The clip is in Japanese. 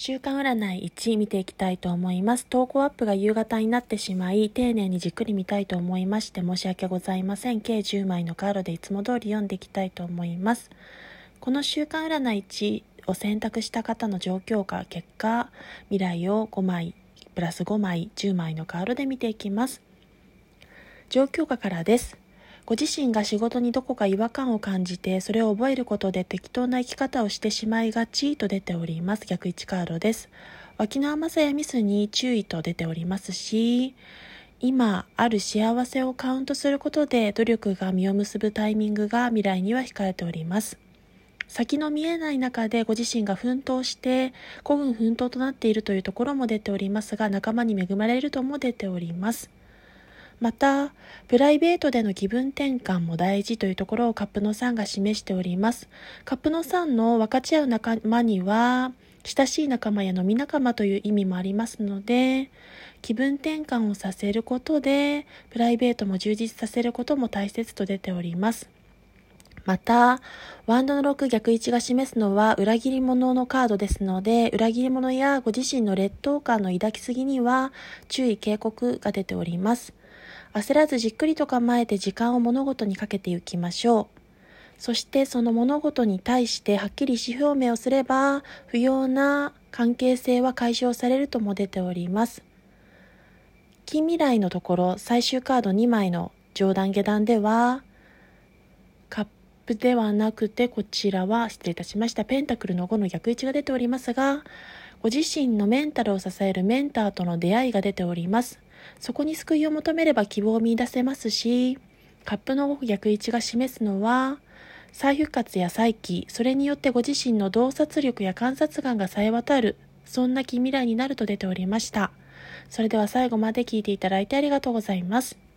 週間占い1見ていきたいと思います。投稿アップが夕方になってしまい、丁寧にじっくり見たいと思いまして申し訳ございません。計10枚のカードでいつも通り読んでいきたいと思います。この週間占い1を選択した方の状況か結果、未来を5枚、プラス5枚、10枚のカードで見ていきます。状況下からです。ご自身が仕事にどこか違和感を感じて、それを覚えることで適当な生き方をしてしまいがちと出ております。逆1カードです。脇の甘さやミスに注意と出ておりますし、今ある幸せをカウントすることで努力が実を結ぶタイミングが未来には控えております。先の見えない中でご自身が奮闘して孤軍奮闘となっているというところも出ておりますが仲間に恵まれるとも出ております。また、プライベートでの気分転換も大事というところをカップの3が示しております。カップの3の分かち合う仲間には、親しい仲間や飲み仲間という意味もありますので、気分転換をさせることで、プライベートも充実させることも大切と出ております。また、ワンドの6逆位置が示すのは裏切り者のカードですので、裏切り者やご自身の劣等感の抱きすぎには注意警告が出ております。焦らずじっくりと構えて時間を物事にかけていきましょう。そしてその物事に対してはっきり意思表明をすれば、不要な関係性は解消されるとも出ております。近未来のところ、最終カード2枚の上段下段では、カップではなくて、こちらは失礼いたしました。ペンタクルの5の逆位置が出ておりますが、ご自身のメンタルを支えるメンターとの出会いが出ております。そこに救いを求めれば希望を見いだせますし、カップの逆位置が示すのは、再復活や再起、それによってご自身の洞察力や観察眼が冴え渡る、そんな近未来になると出ておりました。それでは最後まで聞いていただいてありがとうございます。